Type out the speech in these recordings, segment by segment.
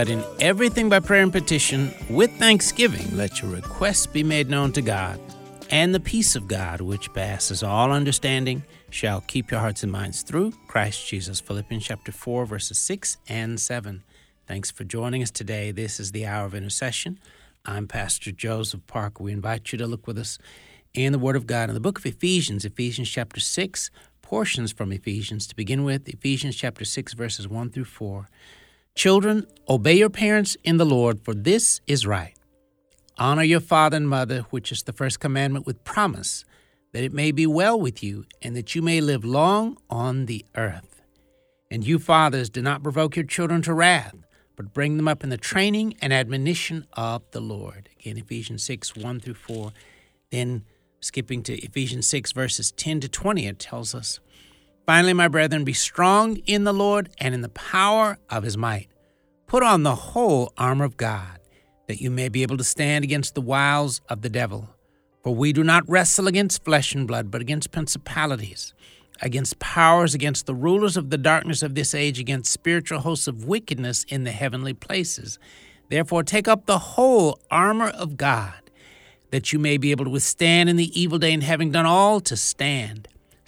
but in everything by prayer and petition with thanksgiving. Let your requests be made known to God. And the peace of God, which passes all understanding, shall keep your hearts and minds through Christ Jesus. Philippians chapter 4, verses 6 and 7. Thanks for joining us today. This is the hour of intercession. I'm Pastor Joseph Parker. We invite you to look with us in the Word of God in the book of Ephesians, Ephesians chapter 6, portions from Ephesians. To begin with, Ephesians chapter 6, verses 1 through 4. Children, obey your parents in the Lord, for this is right. Honor your father and mother, which is the first commandment with promise, that it may be well with you, and that you may live long on the earth. And you, fathers, do not provoke your children to wrath, but bring them up in the training and admonition of the Lord. Again, Ephesians 6 1 through 4. Then, skipping to Ephesians 6, verses 10 to 20, it tells us Finally, my brethren, be strong in the Lord and in the power of his might. Put on the whole armor of God, that you may be able to stand against the wiles of the devil. For we do not wrestle against flesh and blood, but against principalities, against powers, against the rulers of the darkness of this age, against spiritual hosts of wickedness in the heavenly places. Therefore, take up the whole armor of God, that you may be able to withstand in the evil day, and having done all, to stand.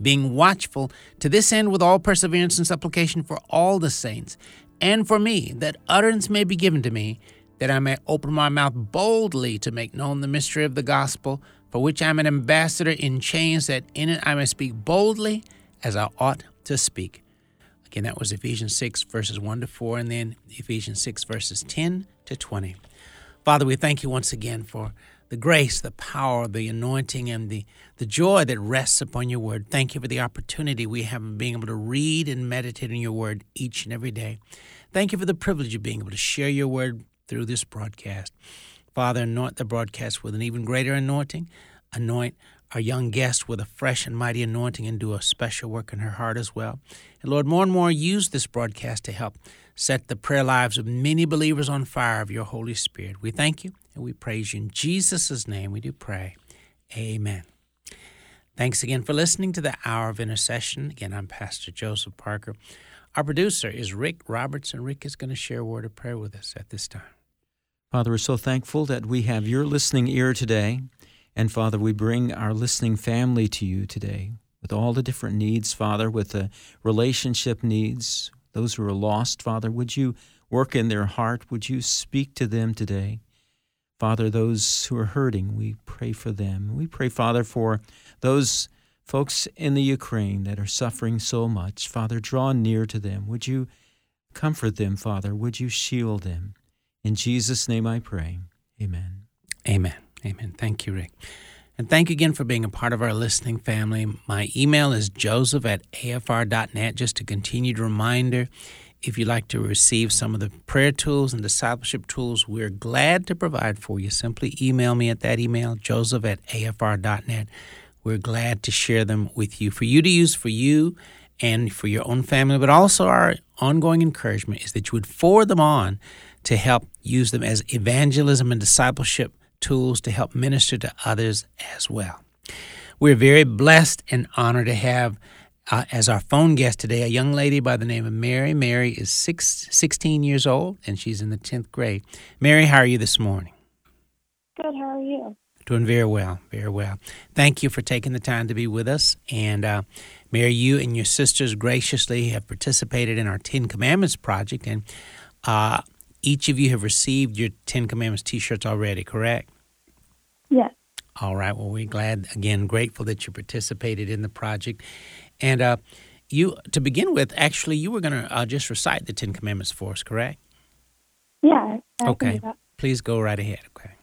being watchful to this end with all perseverance and supplication for all the saints, and for me, that utterance may be given to me, that I may open my mouth boldly to make known the mystery of the gospel, for which I am an ambassador in chains, that in it I may speak boldly as I ought to speak. Again, that was Ephesians 6, verses 1 to 4, and then Ephesians 6, verses 10 to 20. Father, we thank you once again for the grace, the power, the anointing, and the, the joy that rests upon your word. Thank you for the opportunity we have of being able to read and meditate on your word each and every day. Thank you for the privilege of being able to share your word through this broadcast. Father, anoint the broadcast with an even greater anointing. Anoint our young guest with a fresh and mighty anointing and do a special work in her heart as well. And Lord, more and more use this broadcast to help set the prayer lives of many believers on fire of your Holy Spirit. We thank you and we praise you. In Jesus' name we do pray. Amen. Thanks again for listening to the Hour of Intercession. Again, I'm Pastor Joseph Parker. Our producer is Rick Robertson. Rick is going to share a word of prayer with us at this time. Father, we're so thankful that we have your listening ear today. And Father, we bring our listening family to you today with all the different needs, Father, with the relationship needs, those who are lost, Father. Would you work in their heart? Would you speak to them today? Father, those who are hurting, we pray for them. We pray, Father, for those folks in the Ukraine that are suffering so much. Father, draw near to them. Would you comfort them, Father? Would you shield them? In Jesus' name I pray. Amen. Amen. Amen. Thank you, Rick. And thank you again for being a part of our listening family. My email is joseph at afr.net. Just a continued reminder if you'd like to receive some of the prayer tools and discipleship tools, we're glad to provide for you. Simply email me at that email, joseph at afr.net. We're glad to share them with you for you to use for you and for your own family, but also our ongoing encouragement is that you would forward them on to help use them as evangelism and discipleship tools to help minister to others as well. We're very blessed and honored to have uh, as our phone guest today, a young lady by the name of Mary. Mary is six, 16 years old and she's in the 10th grade. Mary, how are you this morning? Good. How are you? Doing very well, very well. Thank you for taking the time to be with us. And uh, Mary, you and your sisters graciously have participated in our Ten Commandments project, and uh, each of you have received your Ten Commandments t shirts already, correct? Yes. All right. Well, we're glad, again, grateful that you participated in the project. And uh, you, to begin with, actually, you were going to uh, just recite the Ten Commandments for us, correct? Yeah. Okay. Please go right ahead. Okay.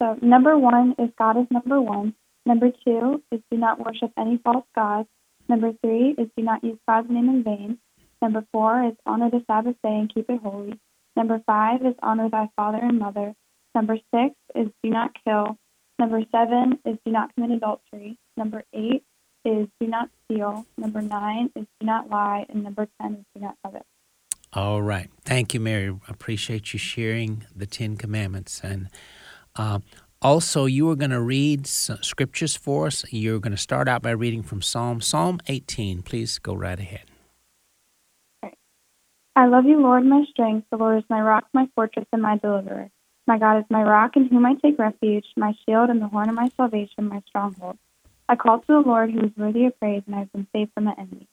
So, number one is God is number one. Number two is do not worship any false gods. Number three is do not use God's name in vain. Number four is honor the Sabbath day and keep it holy. Number five is honor thy father and mother. Number six is do not kill. Number seven is do not commit adultery. Number eight is do not steal. Number nine is do not lie. And number 10 is do not covet. All right. Thank you, Mary. Appreciate you sharing the Ten Commandments. And uh, also, you are going to read scriptures for us. You're going to start out by reading from Psalm Psalm 18. Please go right ahead. I love you, Lord, my strength. The Lord is my rock, my fortress, and my deliverer. My God is my rock in whom I take refuge, my shield and the horn of my salvation, my stronghold. I call to the Lord who is worthy of praise, and I have been saved from the enemy.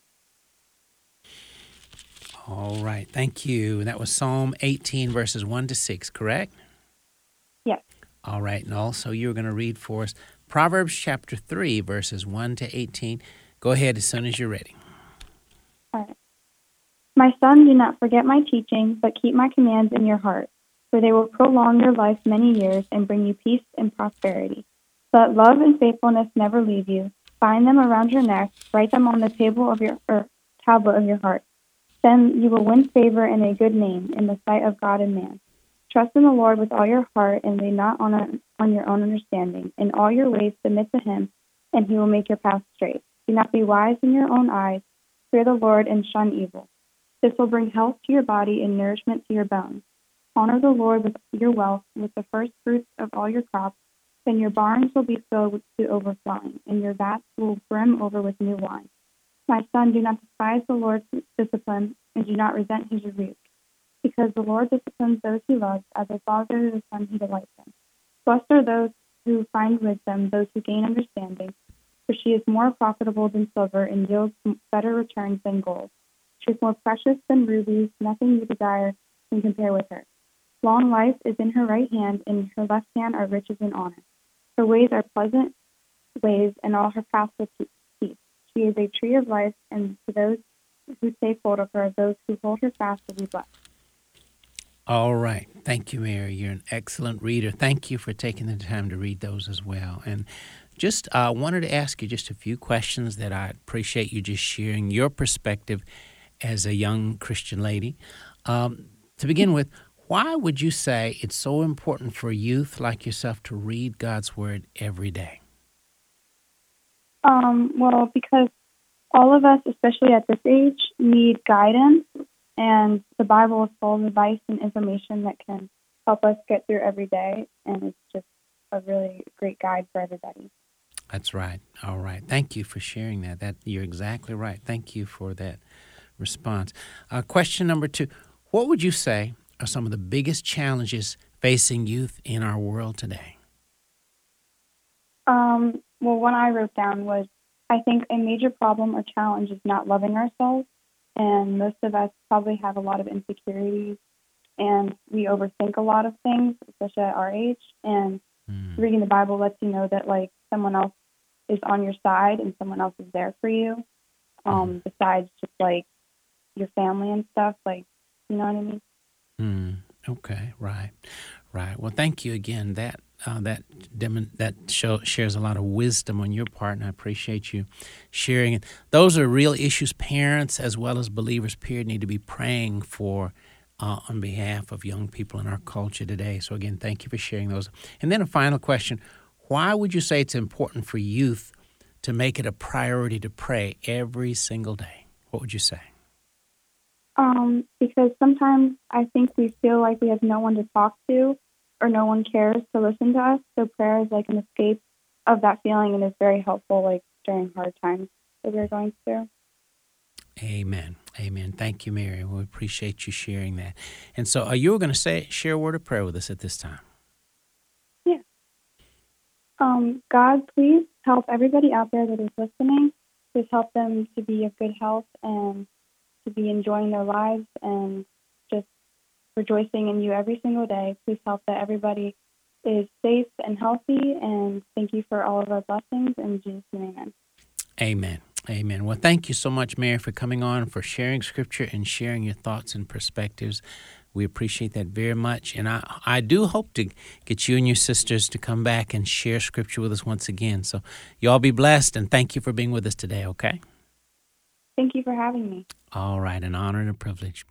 All right. Thank you. That was Psalm 18, verses 1 to 6, correct? Yes. All right. And also, you're going to read for us Proverbs chapter 3, verses 1 to 18. Go ahead as soon as you're ready. All right. My son, do not forget my teaching, but keep my commands in your heart, for they will prolong your life many years and bring you peace and prosperity. Let love and faithfulness never leave you. Bind them around your neck, write them on the table of your or tablet of your heart. Then you will win favor and a good name in the sight of God and man. Trust in the Lord with all your heart and lean not on, a, on your own understanding. In all your ways submit to him, and he will make your path straight. Do not be wise in your own eyes. Fear the Lord and shun evil. This will bring health to your body and nourishment to your bones. Honor the Lord with your wealth, with the first fruits of all your crops. Then your barns will be filled to overflowing, and your vats will brim over with new wine. My son, do not despise the Lord's discipline, and do not resent his rebuke, because the Lord disciplines those he loves, as a father the son he delights in. Blessed are those who find wisdom, those who gain understanding, for she is more profitable than silver and yields better returns than gold. She is more precious than rubies, nothing you desire can compare with her. Long life is in her right hand, and in her left hand are riches and honor. Her ways are pleasant ways, and all her paths are peace. She is a tree of life, and to those who take hold of her, those who hold her fast will be blessed. All right. Thank you, Mary. You're an excellent reader. Thank you for taking the time to read those as well. And just uh, wanted to ask you just a few questions that I appreciate you just sharing your perspective as a young Christian lady. Um, to begin with, why would you say it's so important for youth like yourself to read God's Word every day? Um, well, because all of us, especially at this age, need guidance, and the Bible is full of advice and information that can help us get through every day, and it's just a really great guide for everybody. That's right. All right. Thank you for sharing that. That you're exactly right. Thank you for that response. Uh, question number two What would you say are some of the biggest challenges facing youth in our world today? Um, well, one I wrote down was I think a major problem or challenge is not loving ourselves. And most of us probably have a lot of insecurities and we overthink a lot of things, especially at our age. And mm. reading the Bible lets you know that, like, someone else is on your side and someone else is there for you, um, mm. besides just like your family and stuff. Like, you know what I mean? Mm, okay, right, right. Well, thank you again. That uh, that dem- that show, shares a lot of wisdom on your part, and I appreciate you sharing it. Those are real issues parents as well as believers, period, need to be praying for uh, on behalf of young people in our culture today. So again, thank you for sharing those. And then a final question: Why would you say it's important for youth to make it a priority to pray every single day? What would you say? Um, because sometimes I think we feel like we have no one to talk to or no one cares to listen to us. So prayer is like an escape of that feeling and is very helpful like during hard times that we're going through. Amen. Amen. Thank you, Mary. We appreciate you sharing that. And so, are you going to say share a word of prayer with us at this time? Yeah. Um, God, please help everybody out there that is listening. Please help them to be of good health and to be enjoying their lives and just rejoicing in you every single day. Please help that everybody is safe and healthy. And thank you for all of our blessings. In Jesus' name, amen. Amen. Amen. Well, thank you so much, Mary, for coming on, for sharing scripture and sharing your thoughts and perspectives. We appreciate that very much. And I, I do hope to get you and your sisters to come back and share scripture with us once again. So, you all be blessed and thank you for being with us today, okay? Thank you for having me. All right, an honor and a privilege.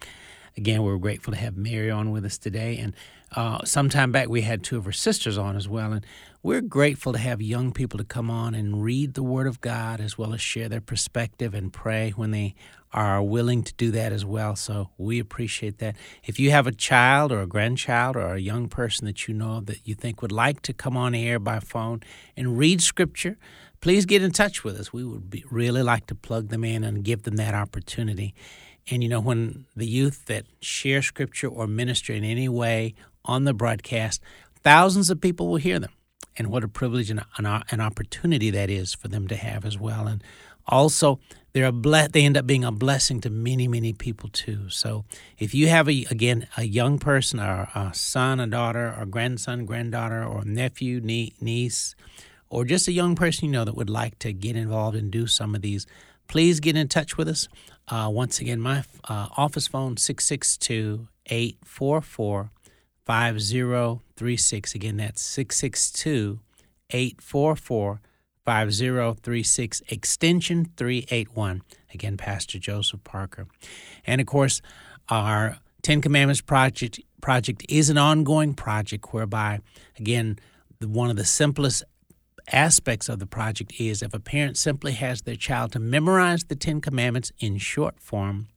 again, we're grateful to have Mary on with us today. And uh, sometime back, we had two of her sisters on as well. And we're grateful to have young people to come on and read the Word of God as well as share their perspective and pray when they are willing to do that as well. So we appreciate that. If you have a child or a grandchild or a young person that you know that you think would like to come on air by phone and read Scripture, please get in touch with us. We would be, really like to plug them in and give them that opportunity. And you know, when the youth that share Scripture or minister in any way on the broadcast, thousands of people will hear them. And what a privilege and an, opportunity that is for them to have as well. And also, they're a ble- they end up being a blessing to many, many people too. So if you have, a, again, a young person or a son, a daughter, or grandson, granddaughter, or nephew, nie- niece, or just a young person you know that would like to get involved and do some of these, please get in touch with us. Uh, once again, my uh, office phone, 662 844 5036. Again, that's 662 844 5036, extension 381. Again, Pastor Joseph Parker. And of course, our Ten Commandments project project is an ongoing project whereby, again, one of the simplest aspects of the project is if a parent simply has their child to memorize the Ten Commandments in short form,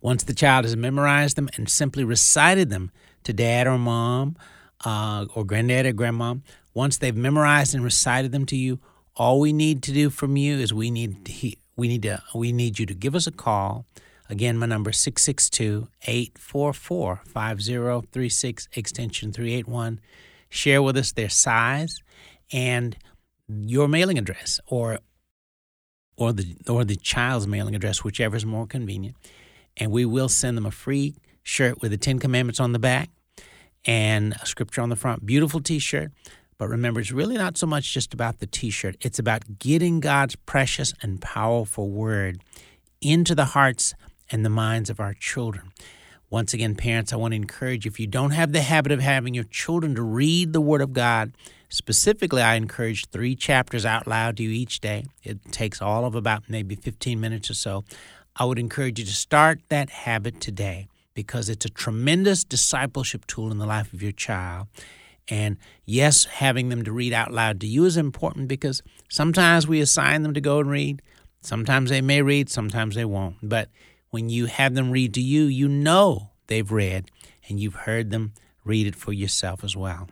once the child has memorized them and simply recited them to dad or mom uh, or granddad or grandma, once they've memorized and recited them to you, all we need to do from you is we need to, we need to we need you to give us a call. Again, my number is 662-844-5036 extension 381. Share with us their size and your mailing address or or the or the child's mailing address, whichever is more convenient. And we will send them a free shirt with the Ten Commandments on the back and a scripture on the front. Beautiful T-shirt. But remember, it's really not so much just about the t shirt, it's about getting God's precious and powerful word into the hearts and the minds of our children. Once again, parents, I want to encourage you if you don't have the habit of having your children to read the Word of God, specifically, I encourage three chapters out loud to you each day. It takes all of about maybe 15 minutes or so. I would encourage you to start that habit today because it's a tremendous discipleship tool in the life of your child. And yes, having them to read out loud to you is important because sometimes we assign them to go and read. Sometimes they may read, sometimes they won't. But when you have them read to you, you know they've read and you've heard them read it for yourself as well.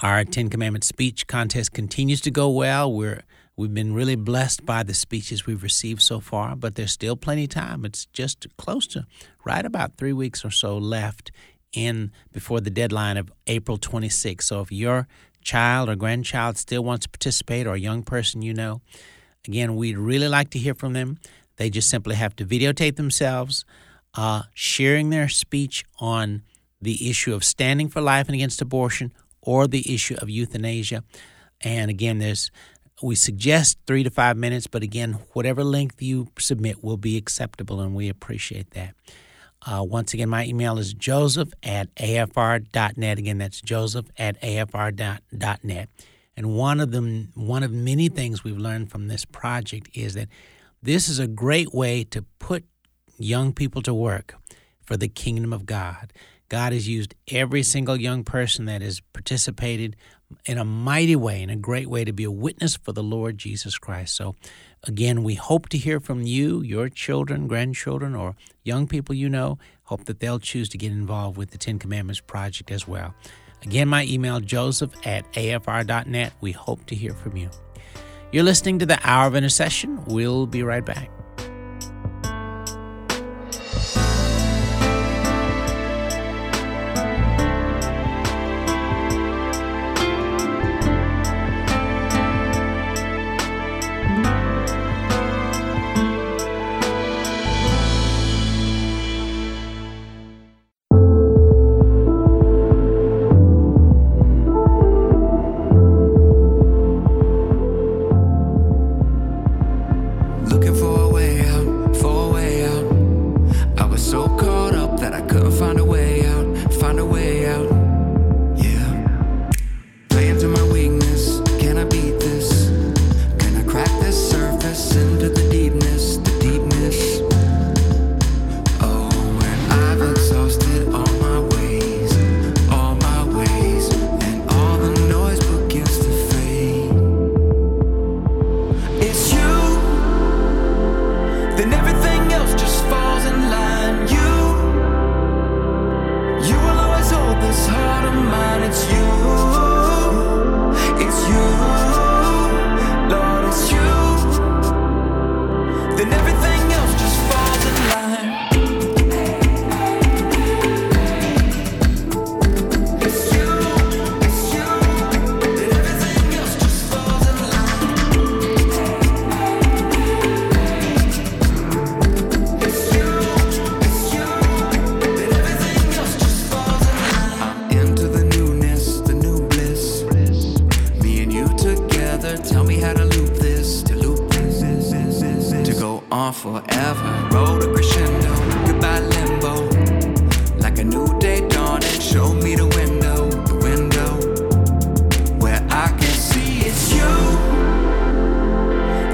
Our Ten Commandments speech contest continues to go well. We're we've been really blessed by the speeches we've received so far, but there's still plenty of time. It's just close to right about three weeks or so left in before the deadline of April 26th. So if your child or grandchild still wants to participate or a young person you know, again, we'd really like to hear from them. They just simply have to videotape themselves uh, sharing their speech on the issue of standing for life and against abortion or the issue of euthanasia. And again, there's we suggest three to five minutes, but again, whatever length you submit will be acceptable, and we appreciate that. Uh, once again, my email is joseph at afr.net. Again, that's joseph at afr.net. And one of them, one of many things we've learned from this project is that this is a great way to put young people to work for the kingdom of God. God has used every single young person that has participated in a mighty way, in a great way, to be a witness for the Lord Jesus Christ. So Again, we hope to hear from you, your children, grandchildren, or young people you know. Hope that they'll choose to get involved with the Ten Commandments Project as well. Again, my email, joseph at afr.net. We hope to hear from you. You're listening to the Hour of Intercession. We'll be right back.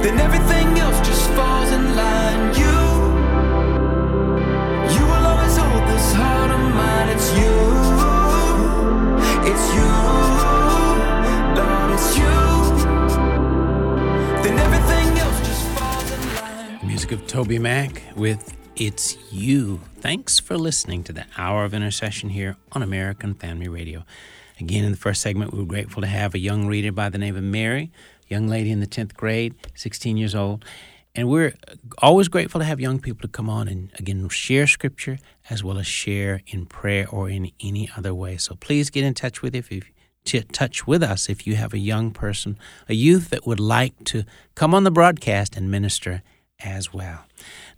then everything else just falls in line. You, you will always hold this heart of mine. It's you, it's you, Lord, it's you. Then everything else just falls in line. Music of TobyMac with it's you. Thanks for listening to the Hour of Intercession here on American Family Radio. Again, in the first segment, we were grateful to have a young reader by the name of Mary young lady in the 10th grade, 16 years old. And we're always grateful to have young people to come on and, again, share scripture as well as share in prayer or in any other way. So please get in touch with if you to touch with us if you have a young person, a youth that would like to come on the broadcast and minister as well.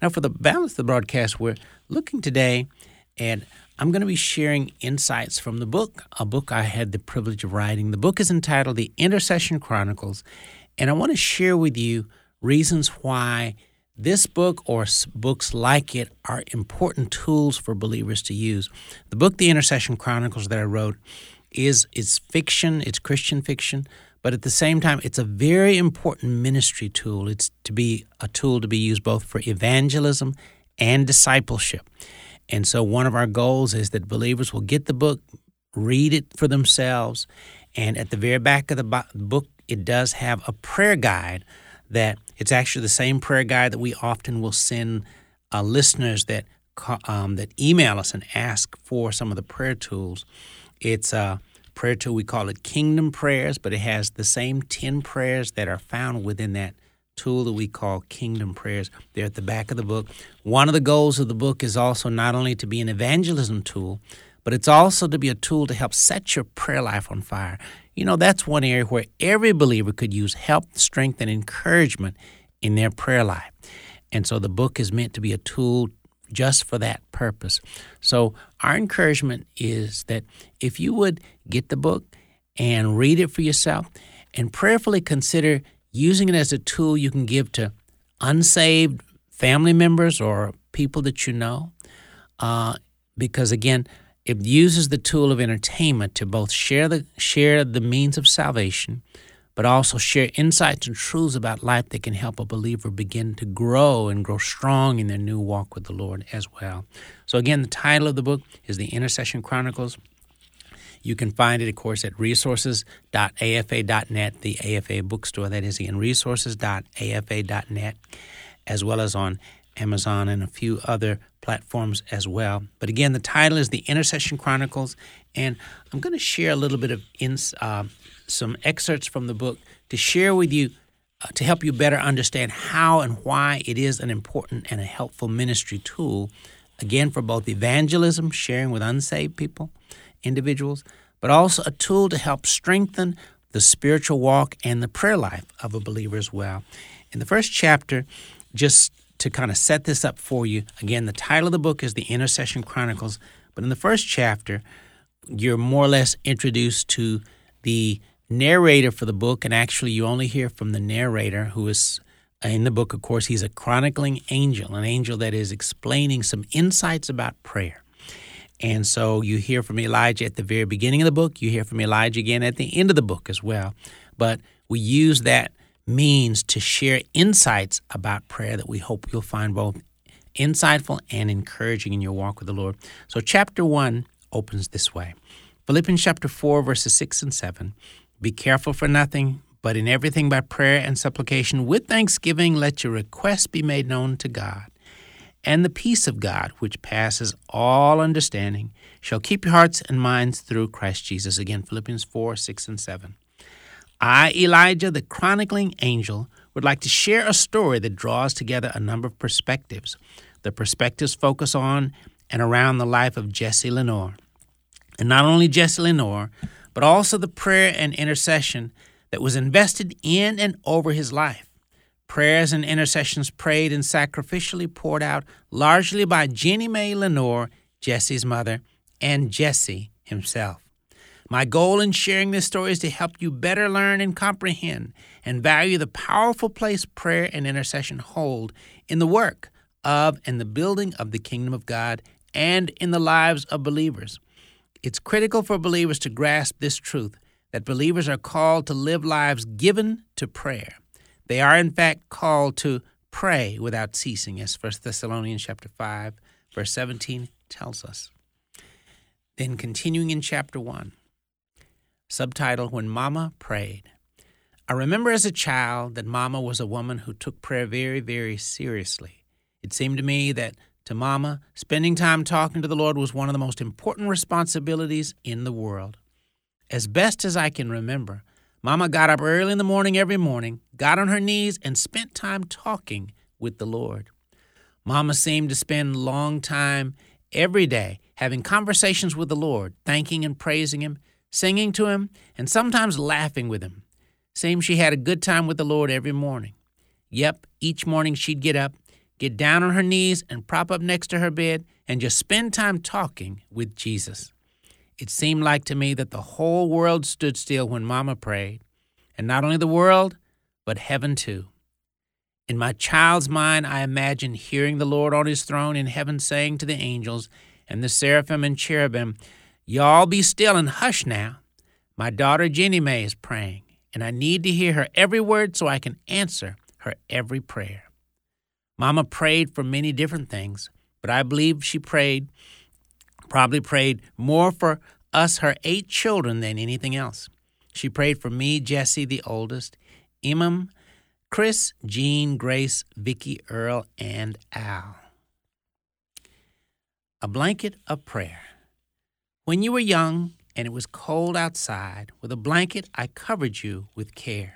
Now, for the balance of the broadcast, we're looking today at I'm going to be sharing insights from the book, a book I had the privilege of writing. The book is entitled The Intercession Chronicles, and I want to share with you reasons why this book or books like it are important tools for believers to use. The book The Intercession Chronicles that I wrote is it's fiction, it's Christian fiction, but at the same time, it's a very important ministry tool. It's to be a tool to be used both for evangelism and discipleship. And so, one of our goals is that believers will get the book, read it for themselves, and at the very back of the book, it does have a prayer guide that it's actually the same prayer guide that we often will send uh, listeners that um, that email us and ask for some of the prayer tools. It's a prayer tool. We call it Kingdom Prayers, but it has the same 10 prayers that are found within that tool that we call Kingdom Prayers. They're at the back of the book. One of the goals of the book is also not only to be an evangelism tool, but it's also to be a tool to help set your prayer life on fire. You know, that's one area where every believer could use help, strength, and encouragement in their prayer life. And so the book is meant to be a tool just for that purpose. So, our encouragement is that if you would get the book and read it for yourself and prayerfully consider using it as a tool you can give to unsaved family members or people that you know, uh, because again, it uses the tool of entertainment to both share the share the means of salvation but also share insights and truths about life that can help a believer begin to grow and grow strong in their new walk with the Lord as well. So, again, the title of the book is The Intercession Chronicles. You can find it, of course, at resources.afa.net, the AFA bookstore, that is, again, resources.afa.net, as well as on Amazon and a few other platforms as well. But again, the title is The Intercession Chronicles, and I'm going to share a little bit of ins, uh, some excerpts from the book to share with you uh, to help you better understand how and why it is an important and a helpful ministry tool, again, for both evangelism, sharing with unsaved people, individuals, but also a tool to help strengthen the spiritual walk and the prayer life of a believer as well. In the first chapter, just to kind of set this up for you, again, the title of the book is The Intercession Chronicles, but in the first chapter, you're more or less introduced to the narrator for the book, and actually, you only hear from the narrator, who is uh, in the book, of course, he's a chronicling angel, an angel that is explaining some insights about prayer. And so you hear from Elijah at the very beginning of the book, you hear from Elijah again at the end of the book as well. But we use that means to share insights about prayer that we hope you'll find both insightful and encouraging in your walk with the Lord. So, chapter 1 opens this way Philippians chapter 4, verses 6 and 7. Be careful for nothing, but in everything by prayer and supplication with thanksgiving let your requests be made known to God. And the peace of God, which passes all understanding, shall keep your hearts and minds through Christ Jesus. Again, Philippians 4, 6, and 7. I, Elijah, the chronicling angel, would like to share a story that draws together a number of perspectives. The perspectives focus on and around the life of Jesse Lenore. And not only Jesse Lenore, but also the prayer and intercession that was invested in and over his life. Prayers and intercessions prayed and sacrificially poured out largely by Jennie Mae Lenore, Jesse's mother, and Jesse himself. My goal in sharing this story is to help you better learn and comprehend and value the powerful place prayer and intercession hold in the work of and the building of the kingdom of God and in the lives of believers. It's critical for believers to grasp this truth that believers are called to live lives given to prayer. They are in fact called to pray without ceasing, as 1 Thessalonians chapter 5, verse 17 tells us. Then continuing in chapter 1, subtitle When Mama Prayed. I remember as a child that Mama was a woman who took prayer very, very seriously. It seemed to me that to Mama, spending time talking to the Lord was one of the most important responsibilities in the world. As best as I can remember, Mama got up early in the morning every morning, got on her knees, and spent time talking with the Lord. Mama seemed to spend long time every day having conversations with the Lord, thanking and praising Him, singing to Him, and sometimes laughing with Him. Seemed she had a good time with the Lord every morning. Yep, each morning she'd get up, get down on her knees, and prop up next to her bed and just spend time talking with Jesus. It seemed like to me that the whole world stood still when Mama prayed, and not only the world, but heaven too. In my child's mind, I imagined hearing the Lord on his throne in heaven saying to the angels and the seraphim and cherubim, Y'all be still and hush now. My daughter Jenny May is praying, and I need to hear her every word so I can answer her every prayer. Mama prayed for many different things, but I believe she prayed, probably prayed more for us, her eight children, than anything else. She prayed for me, Jesse, the oldest, Imam, Chris, Jean, Grace, Vicky, Earl, and Al. A blanket of prayer. When you were young and it was cold outside, with a blanket I covered you with care.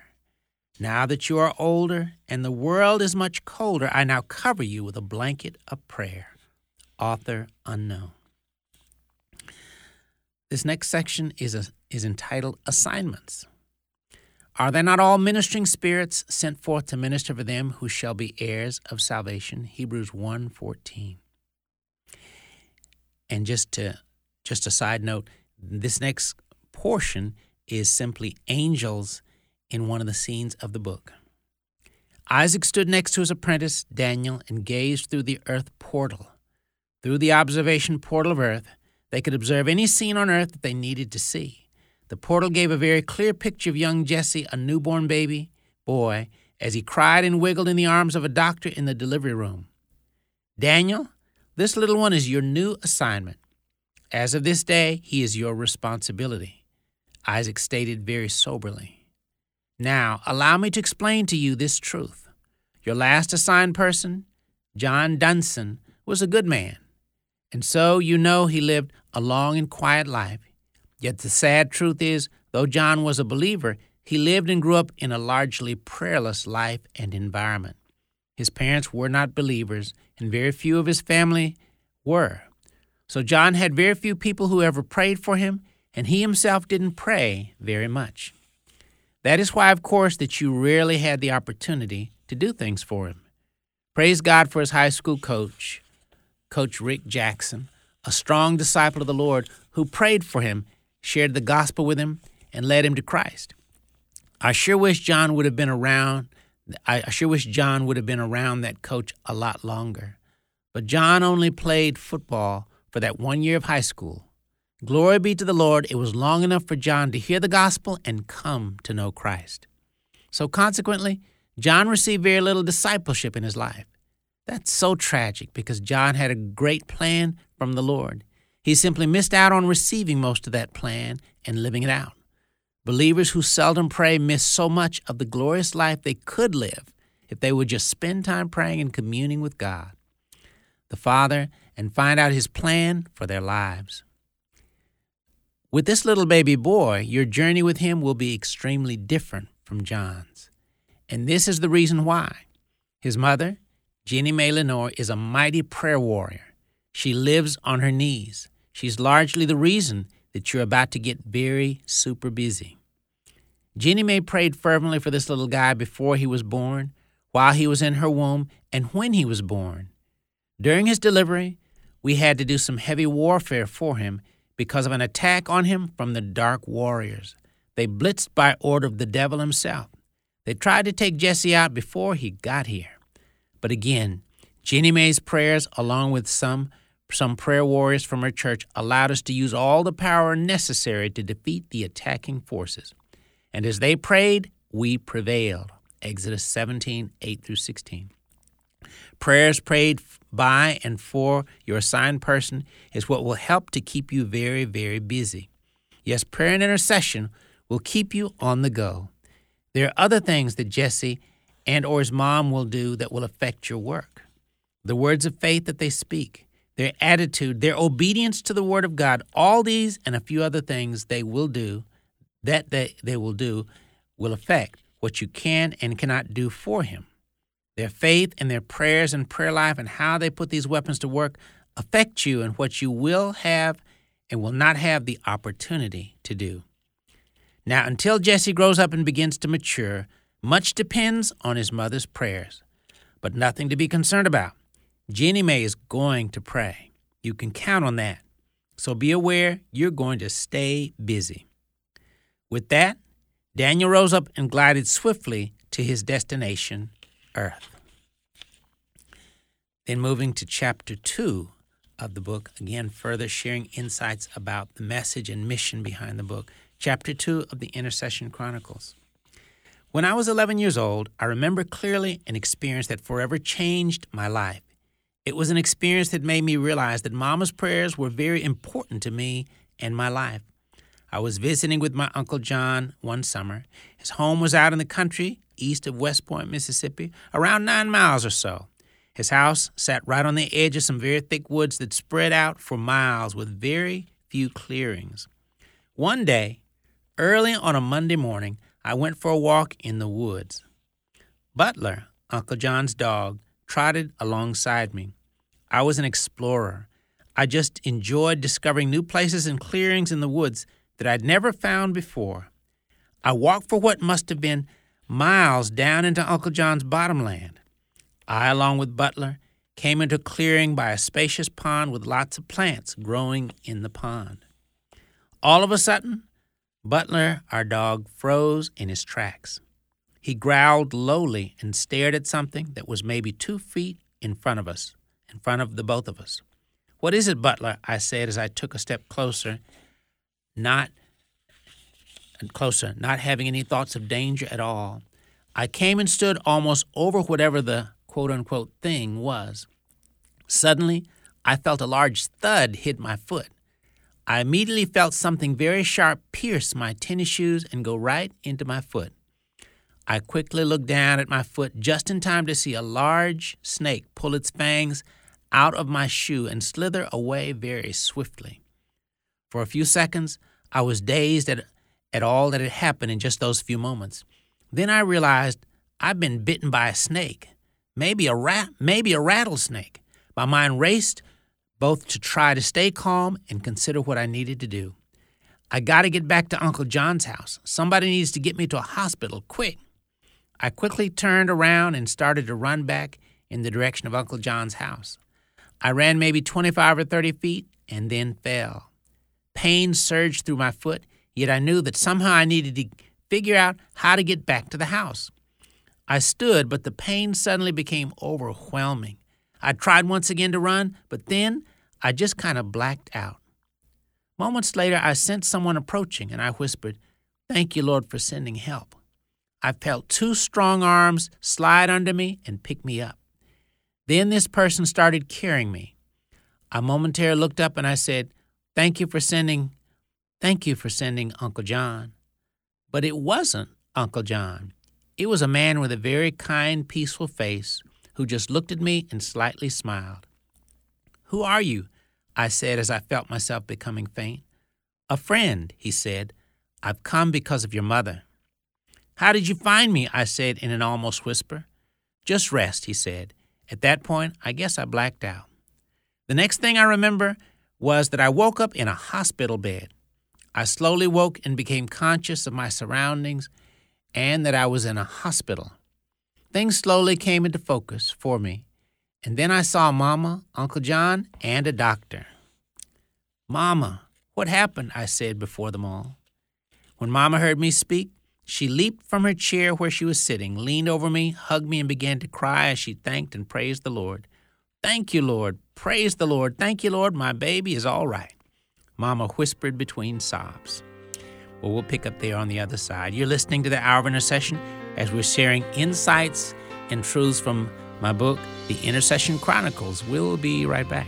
Now that you are older and the world is much colder, I now cover you with a blanket of prayer. Author unknown. This next section is, a, is entitled Assignments. Are they not all ministering spirits sent forth to minister for them who shall be heirs of salvation? Hebrews 1:14. And just to just a side note, this next portion is simply angels in one of the scenes of the book. Isaac stood next to his apprentice, Daniel, and gazed through the earth portal. Through the observation portal of earth, they could observe any scene on earth that they needed to see. The portal gave a very clear picture of young Jesse, a newborn baby boy, as he cried and wiggled in the arms of a doctor in the delivery room. Daniel, this little one is your new assignment. As of this day, he is your responsibility. Isaac stated very soberly. Now, allow me to explain to you this truth. Your last assigned person, John Dunson, was a good man, and so you know he lived a long and quiet life. Yet the sad truth is, though John was a believer, he lived and grew up in a largely prayerless life and environment. His parents were not believers, and very few of his family were. So John had very few people who ever prayed for him, and he himself didn't pray very much. That is why, of course, that you rarely had the opportunity to do things for him. Praise God for his high school coach, Coach Rick Jackson, a strong disciple of the Lord who prayed for him shared the gospel with him, and led him to Christ. I sure wish John would have been around. I sure wish John would have been around that coach a lot longer. But John only played football for that one year of high school. Glory be to the Lord, it was long enough for John to hear the gospel and come to know Christ. So consequently, John received very little discipleship in his life. That's so tragic because John had a great plan from the Lord. He simply missed out on receiving most of that plan and living it out. Believers who seldom pray miss so much of the glorious life they could live if they would just spend time praying and communing with God, the Father, and find out His plan for their lives. With this little baby boy, your journey with him will be extremely different from John's. And this is the reason why. His mother, Jenny May Lenore, is a mighty prayer warrior. She lives on her knees. She's largely the reason that you're about to get very super busy. Jenny Mae prayed fervently for this little guy before he was born, while he was in her womb, and when he was born. During his delivery, we had to do some heavy warfare for him because of an attack on him from the Dark Warriors. They blitzed by order of the devil himself. They tried to take Jesse out before he got here. But again, Jenny Mae's prayers, along with some some prayer warriors from her church allowed us to use all the power necessary to defeat the attacking forces. And as they prayed, we prevailed. Exodus 17, 8 through 16. Prayers prayed by and for your assigned person is what will help to keep you very, very busy. Yes, prayer and intercession will keep you on the go. There are other things that Jesse and or his mom will do that will affect your work. the words of faith that they speak, their attitude, their obedience to the Word of God, all these and a few other things they will do, that they, they will do, will affect what you can and cannot do for Him. Their faith and their prayers and prayer life and how they put these weapons to work affect you and what you will have and will not have the opportunity to do. Now, until Jesse grows up and begins to mature, much depends on his mother's prayers, but nothing to be concerned about. Jeannie Mae is going to pray. You can count on that. So be aware you're going to stay busy. With that, Daniel rose up and glided swiftly to his destination, Earth. Then moving to chapter 2 of the book, again, further sharing insights about the message and mission behind the book. Chapter 2 of the Intercession Chronicles. When I was 11 years old, I remember clearly an experience that forever changed my life. It was an experience that made me realize that Mama's prayers were very important to me and my life. I was visiting with my Uncle John one summer. His home was out in the country, east of West Point, Mississippi, around nine miles or so. His house sat right on the edge of some very thick woods that spread out for miles with very few clearings. One day, early on a Monday morning, I went for a walk in the woods. Butler, Uncle John's dog, trotted alongside me. I was an explorer. I just enjoyed discovering new places and clearings in the woods that I'd never found before. I walked for what must have been miles down into Uncle John's bottomland. I, along with Butler, came into a clearing by a spacious pond with lots of plants growing in the pond. All of a sudden, Butler, our dog, froze in his tracks. He growled lowly and stared at something that was maybe two feet in front of us, in front of the both of us. What is it, Butler? I said as I took a step closer, not closer, not having any thoughts of danger at all. I came and stood almost over whatever the quote unquote thing was. Suddenly, I felt a large thud hit my foot. I immediately felt something very sharp pierce my tennis shoes and go right into my foot. I quickly looked down at my foot just in time to see a large snake pull its fangs out of my shoe and slither away very swiftly. For a few seconds, I was dazed at, at all that had happened in just those few moments. Then I realized I'd been bitten by a snake, maybe a rat, maybe a rattlesnake. My mind raced both to try to stay calm and consider what I needed to do. I got to get back to Uncle John's house. Somebody needs to get me to a hospital quick. I quickly turned around and started to run back in the direction of Uncle John's house. I ran maybe 25 or 30 feet and then fell. Pain surged through my foot, yet I knew that somehow I needed to figure out how to get back to the house. I stood, but the pain suddenly became overwhelming. I tried once again to run, but then I just kind of blacked out. Moments later, I sensed someone approaching, and I whispered, Thank you, Lord, for sending help. I felt two strong arms slide under me and pick me up. Then this person started carrying me. I momentarily looked up and I said, Thank you for sending, thank you for sending Uncle John. But it wasn't Uncle John. It was a man with a very kind, peaceful face who just looked at me and slightly smiled. Who are you? I said as I felt myself becoming faint. A friend, he said. I've come because of your mother. How did you find me? I said in an almost whisper. Just rest, he said. At that point, I guess I blacked out. The next thing I remember was that I woke up in a hospital bed. I slowly woke and became conscious of my surroundings and that I was in a hospital. Things slowly came into focus for me, and then I saw Mama, Uncle John, and a doctor. Mama, what happened? I said before them all. When Mama heard me speak, she leaped from her chair where she was sitting, leaned over me, hugged me, and began to cry as she thanked and praised the Lord. Thank you, Lord. Praise the Lord. Thank you, Lord. My baby is all right. Mama whispered between sobs. Well, we'll pick up there on the other side. You're listening to the Hour of Intercession as we're sharing insights and truths from my book, The Intercession Chronicles. We'll be right back.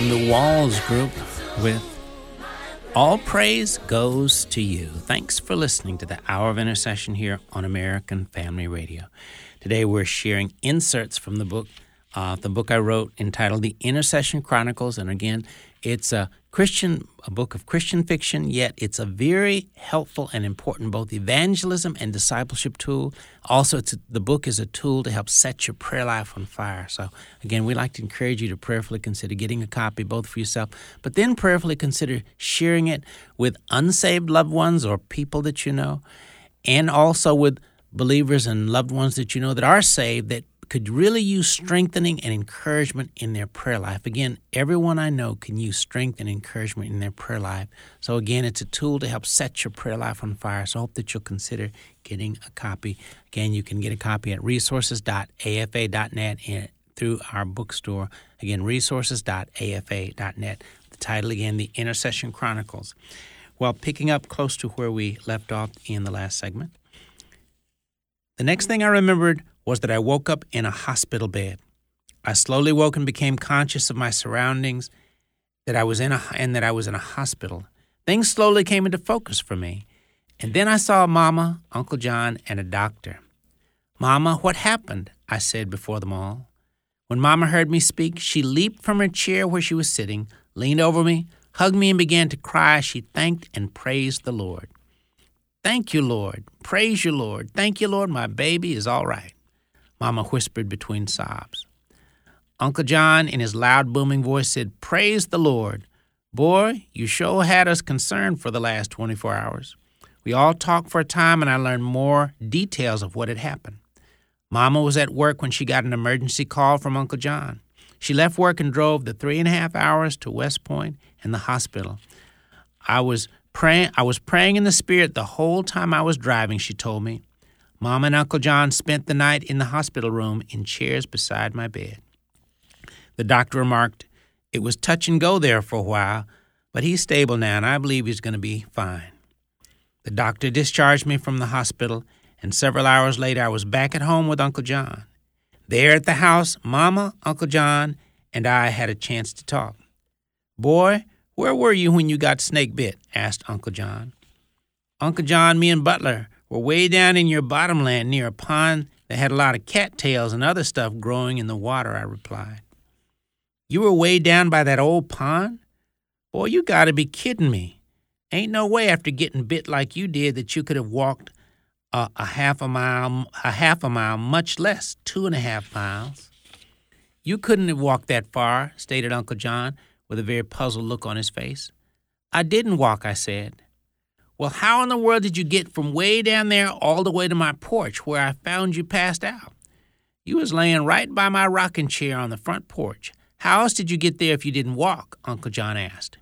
From the Walls Group with All Praise Goes to You. Thanks for listening to the Hour of Intercession here on American Family Radio. Today we're sharing inserts from the book, uh, the book I wrote entitled The Intercession Chronicles. And again, it's a Christian, a book of Christian fiction, yet it's a very helpful and important both evangelism and discipleship tool. Also, it's the book is a tool to help set your prayer life on fire. So, again, we like to encourage you to prayerfully consider getting a copy both for yourself, but then prayerfully consider sharing it with unsaved loved ones or people that you know, and also with believers and loved ones that you know that are saved that could really use strengthening and encouragement in their prayer life. Again, everyone I know can use strength and encouragement in their prayer life. So, again, it's a tool to help set your prayer life on fire. So, I hope that you'll consider getting a copy. Again, you can get a copy at resources.afa.net and through our bookstore. Again, resources.afa.net. The title again, The Intercession Chronicles. Well, picking up close to where we left off in the last segment. The next thing I remembered was that I woke up in a hospital bed. I slowly woke and became conscious of my surroundings, that I was in a and that I was in a hospital. Things slowly came into focus for me. And then I saw Mama, Uncle John, and a doctor. Mama, what happened? I said before them all. When Mama heard me speak, she leaped from her chair where she was sitting, leaned over me, hugged me, and began to cry as she thanked and praised the Lord. Thank you, Lord. Praise you, Lord. Thank you, Lord. My baby is all right. Mama whispered between sobs. Uncle John, in his loud, booming voice, said, Praise the Lord. Boy, you sure had us concerned for the last 24 hours. We all talked for a time, and I learned more details of what had happened. Mama was at work when she got an emergency call from Uncle John. She left work and drove the three and a half hours to West Point and the hospital. I was praying I was praying in the spirit the whole time I was driving, she told me. Mom and Uncle John spent the night in the hospital room in chairs beside my bed. The doctor remarked, It was touch and go there for a while, but he's stable now and I believe he's going to be fine. The doctor discharged me from the hospital, and several hours later I was back at home with Uncle John. There at the house, Mama, Uncle John, and I had a chance to talk. Boy, where were you when you got snake bit? asked Uncle John. Uncle John, me and Butler were way down in your bottomland near a pond that had a lot of cattails and other stuff growing in the water, I replied. You were way down by that old pond? Boy, you gotta be kidding me. Ain't no way after getting bit like you did that you could have walked a, a half a mile, a half a mile, much less two and a half miles. You couldn't have walked that far, stated Uncle John with a very puzzled look on his face. I didn't walk, I said. Well, how in the world did you get from way down there all the way to my porch where I found you passed out? You was laying right by my rocking chair on the front porch. How else did you get there if you didn't walk? Uncle John asked.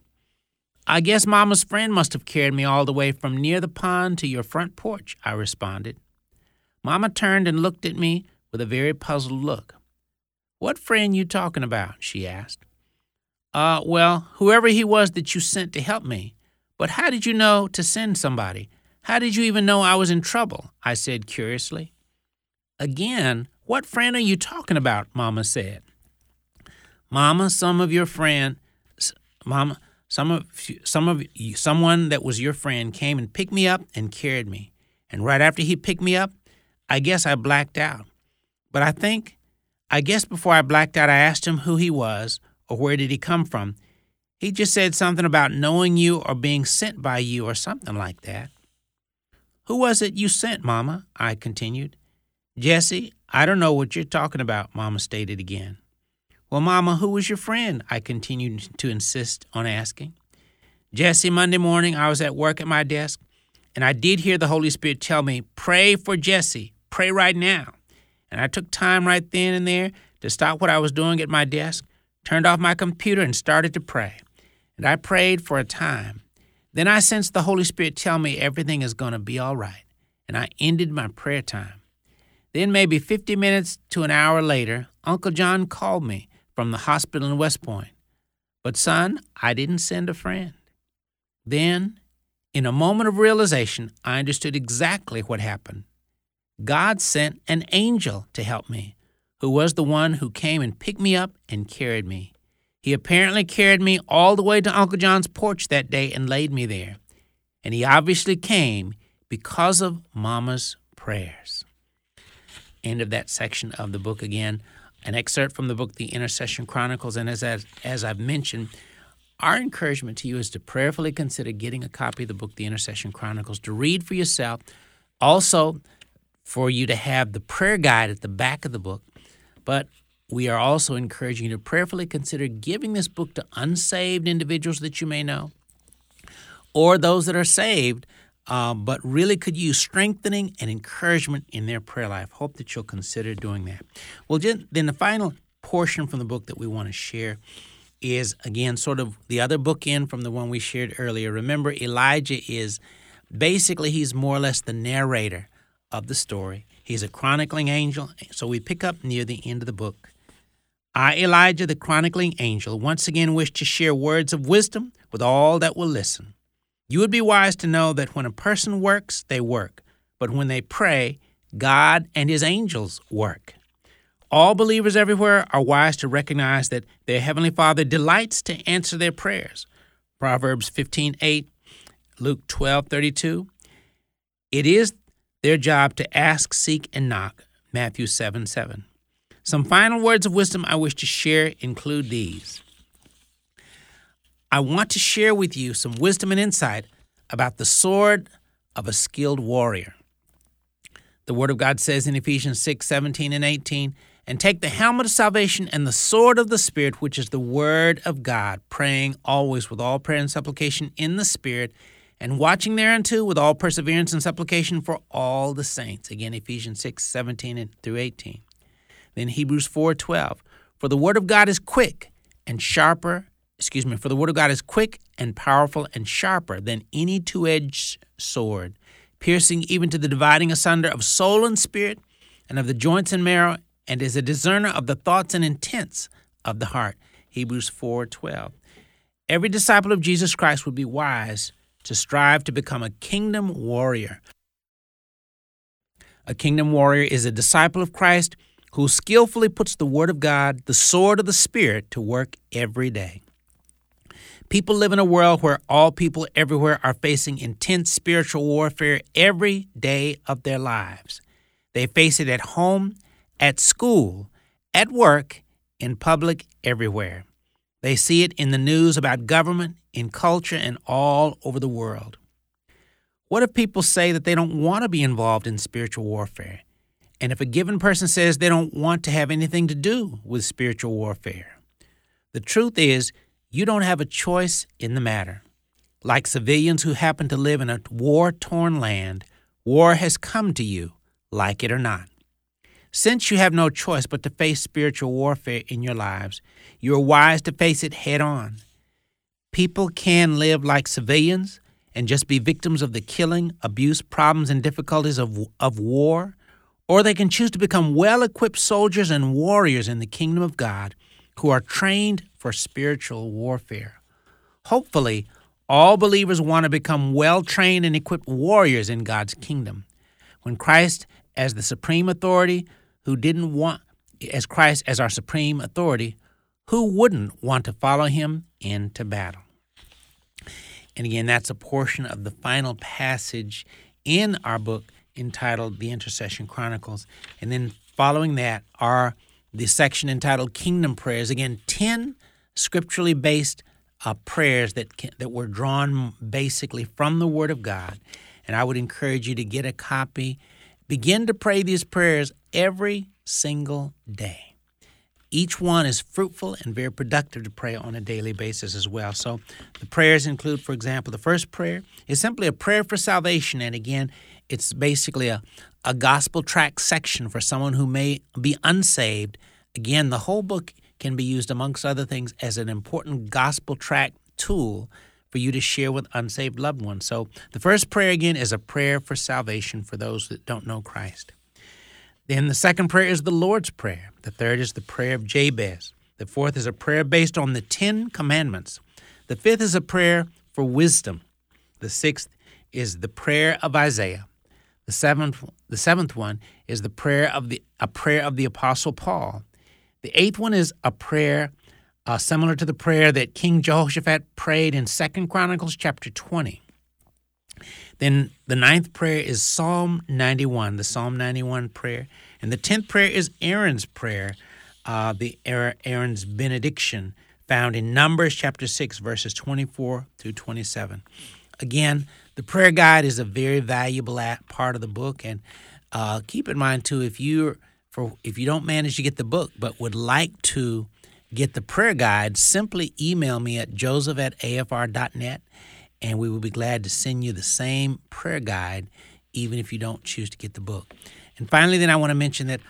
I guess Mama's friend must have carried me all the way from near the pond to your front porch, I responded. Mama turned and looked at me with a very puzzled look. What friend you talking about? she asked. Uh, well, whoever he was that you sent to help me. But how did you know to send somebody? How did you even know I was in trouble? I said curiously. Again, what friend are you talking about? Mama said. Mama, some of your friend, Mama, some of some of you, someone that was your friend came and picked me up and carried me. And right after he picked me up, I guess I blacked out. But I think, I guess before I blacked out, I asked him who he was or where did he come from. He just said something about knowing you or being sent by you or something like that. Who was it you sent, Mama? I continued. Jesse, I don't know what you're talking about, Mama stated again. Well, Mama, who was your friend? I continued to insist on asking. Jesse, Monday morning, I was at work at my desk, and I did hear the Holy Spirit tell me, Pray for Jesse. Pray right now. And I took time right then and there to stop what I was doing at my desk, turned off my computer, and started to pray. And I prayed for a time. Then I sensed the Holy Spirit tell me everything is going to be all right, and I ended my prayer time. Then, maybe 50 minutes to an hour later, Uncle John called me from the hospital in West Point. But, son, I didn't send a friend. Then, in a moment of realization, I understood exactly what happened. God sent an angel to help me, who was the one who came and picked me up and carried me. He apparently carried me all the way to Uncle John's porch that day and laid me there. And he obviously came because of Mama's prayers. End of that section of the book again. An excerpt from the book, The Intercession Chronicles. And as, as, as I've mentioned, our encouragement to you is to prayerfully consider getting a copy of the book, The Intercession Chronicles, to read for yourself. Also, for you to have the prayer guide at the back of the book. But we are also encouraging you to prayerfully consider giving this book to unsaved individuals that you may know or those that are saved, uh, but really could use strengthening and encouragement in their prayer life. Hope that you'll consider doing that. Well, then the final portion from the book that we want to share is again sort of the other bookend from the one we shared earlier. Remember, Elijah is basically he's more or less the narrator of the story. He's a chronicling angel, so we pick up near the end of the book. I, Elijah, the chronicling angel, once again wish to share words of wisdom with all that will listen. You would be wise to know that when a person works, they work, but when they pray, God and his angels work. All believers everywhere are wise to recognize that their heavenly Father delights to answer their prayers. Proverbs 15:8, Luke 12:32. It is their job to ask, seek, and knock. Matthew 7 7. Some final words of wisdom I wish to share include these. I want to share with you some wisdom and insight about the sword of a skilled warrior. The Word of God says in Ephesians 6 17 and 18, and take the helmet of salvation and the sword of the Spirit, which is the Word of God, praying always with all prayer and supplication in the Spirit, and watching thereunto with all perseverance and supplication for all the saints. Again, Ephesians 6 17 and through 18. Then Hebrews 4:12, For the word of God is quick and sharper, excuse me, for the word of God is quick and powerful and sharper than any two edged sword, piercing even to the dividing asunder of soul and spirit and of the joints and marrow, and is a discerner of the thoughts and intents of the heart. Hebrews 4:12. Every disciple of Jesus Christ would be wise to strive to become a kingdom warrior. A kingdom warrior is a disciple of Christ who skillfully puts the Word of God, the sword of the Spirit, to work every day. People live in a world where all people everywhere are facing intense spiritual warfare every day of their lives. They face it at home, at school, at work, in public, everywhere. They see it in the news about government, in culture, and all over the world. What if people say that they don't want to be involved in spiritual warfare? And if a given person says they don't want to have anything to do with spiritual warfare? The truth is, you don't have a choice in the matter. Like civilians who happen to live in a war torn land, war has come to you, like it or not. Since you have no choice but to face spiritual warfare in your lives, you are wise to face it head on. People can live like civilians and just be victims of the killing, abuse, problems, and difficulties of, of war, or they can choose to become well equipped soldiers and warriors in the kingdom of God who are trained for spiritual warfare. Hopefully, all believers want to become well trained and equipped warriors in God's kingdom. When Christ, as the supreme authority, who didn't want, as Christ as our supreme authority, Who wouldn't want to follow him into battle? And again, that's a portion of the final passage in our book entitled The Intercession Chronicles. And then following that are the section entitled Kingdom Prayers. Again, 10 scripturally based uh, prayers that, that were drawn basically from the Word of God. And I would encourage you to get a copy. Begin to pray these prayers every single day. Each one is fruitful and very productive to pray on a daily basis as well. So the prayers include, for example, the first prayer is simply a prayer for salvation. And again, it's basically a, a gospel tract section for someone who may be unsaved. Again, the whole book can be used, amongst other things, as an important gospel tract tool for you to share with unsaved loved ones. So the first prayer, again, is a prayer for salvation for those that don't know Christ. Then the second prayer is the Lord's Prayer. The third is the prayer of Jabez. The fourth is a prayer based on the Ten Commandments. The fifth is a prayer for wisdom. The sixth is the prayer of Isaiah. The seventh, the seventh one is the prayer of the a prayer of the Apostle Paul. The eighth one is a prayer uh, similar to the prayer that King Jehoshaphat prayed in Second Chronicles chapter 20. Then the ninth prayer is Psalm 91, the Psalm 91 prayer. And the tenth prayer is Aaron's prayer, uh, the Aaron's benediction, found in Numbers chapter 6, verses 24 through 27. Again, the prayer guide is a very valuable part of the book. And uh, keep in mind, too, if you're for if you don't manage to get the book but would like to get the prayer guide, simply email me at joseph at afr.net and we will be glad to send you the same prayer guide even if you don't choose to get the book. And finally, then I want to mention that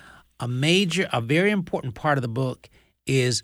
a major, a very important part of the book is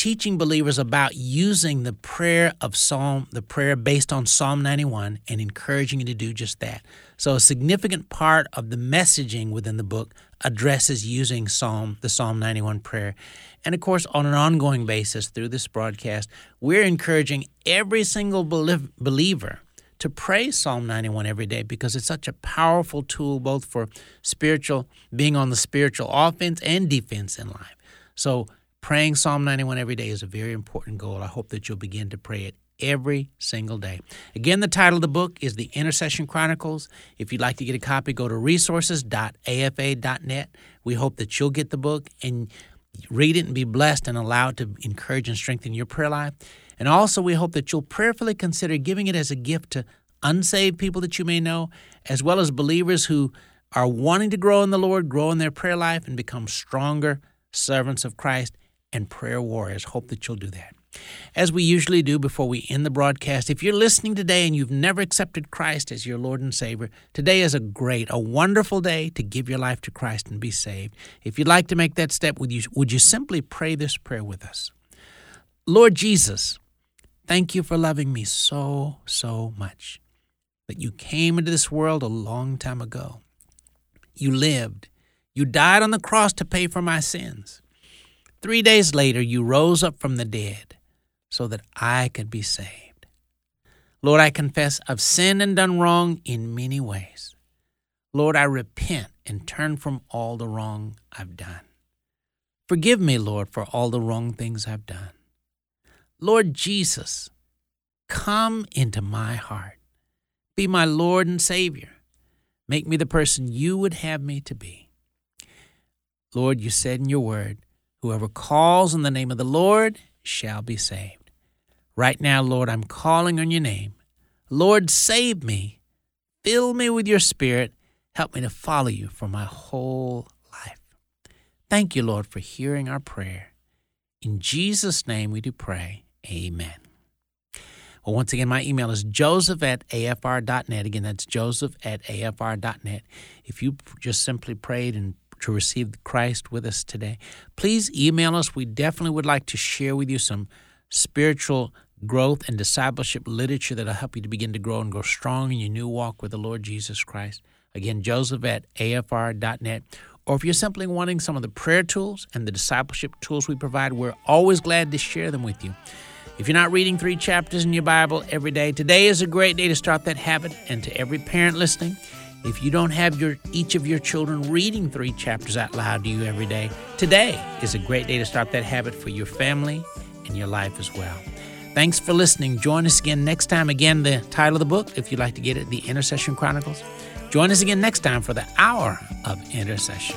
teaching believers about using the prayer of Psalm, the prayer based on Psalm 91, and encouraging you to do just that. So, a significant part of the messaging within the book addresses using Psalm, the Psalm 91 prayer. And of course, on an ongoing basis through this broadcast, we're encouraging every single believer to pray Psalm 91 every day because it's such a powerful tool both for spiritual, being on the spiritual offense and defense in life. So, praying Psalm 91 every day is a very important goal. I hope that you'll begin to pray it every single day. Again, the title of the book is The Intercession Chronicles. If you'd like to get a copy, go to resources.afa.net. We hope that you'll get the book and read it and be blessed and allowed to encourage and strengthen your prayer life. And also, we hope that you'll prayerfully consider giving it as a gift to unsaved people that you may know, as well as believers who are wanting to grow in the Lord, grow in their prayer life, and become stronger servants of Christ and prayer warriors. Hope that you'll do that. As we usually do before we end the broadcast, if you're listening today and you've never accepted Christ as your Lord and Savior, today is a great, a wonderful day to give your life to Christ and be saved. If you'd like to make that step, would you, would you simply pray this prayer with us? Lord Jesus, thank you for loving me so, so much that you came into this world a long time ago. You lived. You died on the cross to pay for my sins. Three days later, you rose up from the dead so that I could be saved. Lord, I confess I've sinned and done wrong in many ways. Lord, I repent and turn from all the wrong I've done. Forgive me, Lord, for all the wrong things I've done. Lord Jesus, come into my heart. Be my Lord and Savior. Make me the person you would have me to be. Lord, you said in your word, whoever calls on the name of the Lord shall be saved. Right now, Lord, I'm calling on your name. Lord, save me. Fill me with your spirit. Help me to follow you for my whole life. Thank you, Lord, for hearing our prayer. In Jesus' name we do pray. Amen. Well, once again, my email is joseph at afr.net. Again, that's joseph at afr.net. If you just simply prayed and to receive Christ with us today, please email us. We definitely would like to share with you some spiritual growth and discipleship literature that'll help you to begin to grow and grow strong in your new walk with the Lord Jesus Christ. Again, joseph at afr.net. Or if you're simply wanting some of the prayer tools and the discipleship tools we provide, we're always glad to share them with you. If you're not reading three chapters in your Bible every day, today is a great day to start that habit. And to every parent listening, If you don't have your each of your children reading three chapters out loud to you every day, today is a great day to start that habit for your family and your life as well. Thanks for listening. Join us again next time. Again, the title of the book, if you'd like to get it, The Intercession Chronicles. Join us again next time for the Hour of Intercession.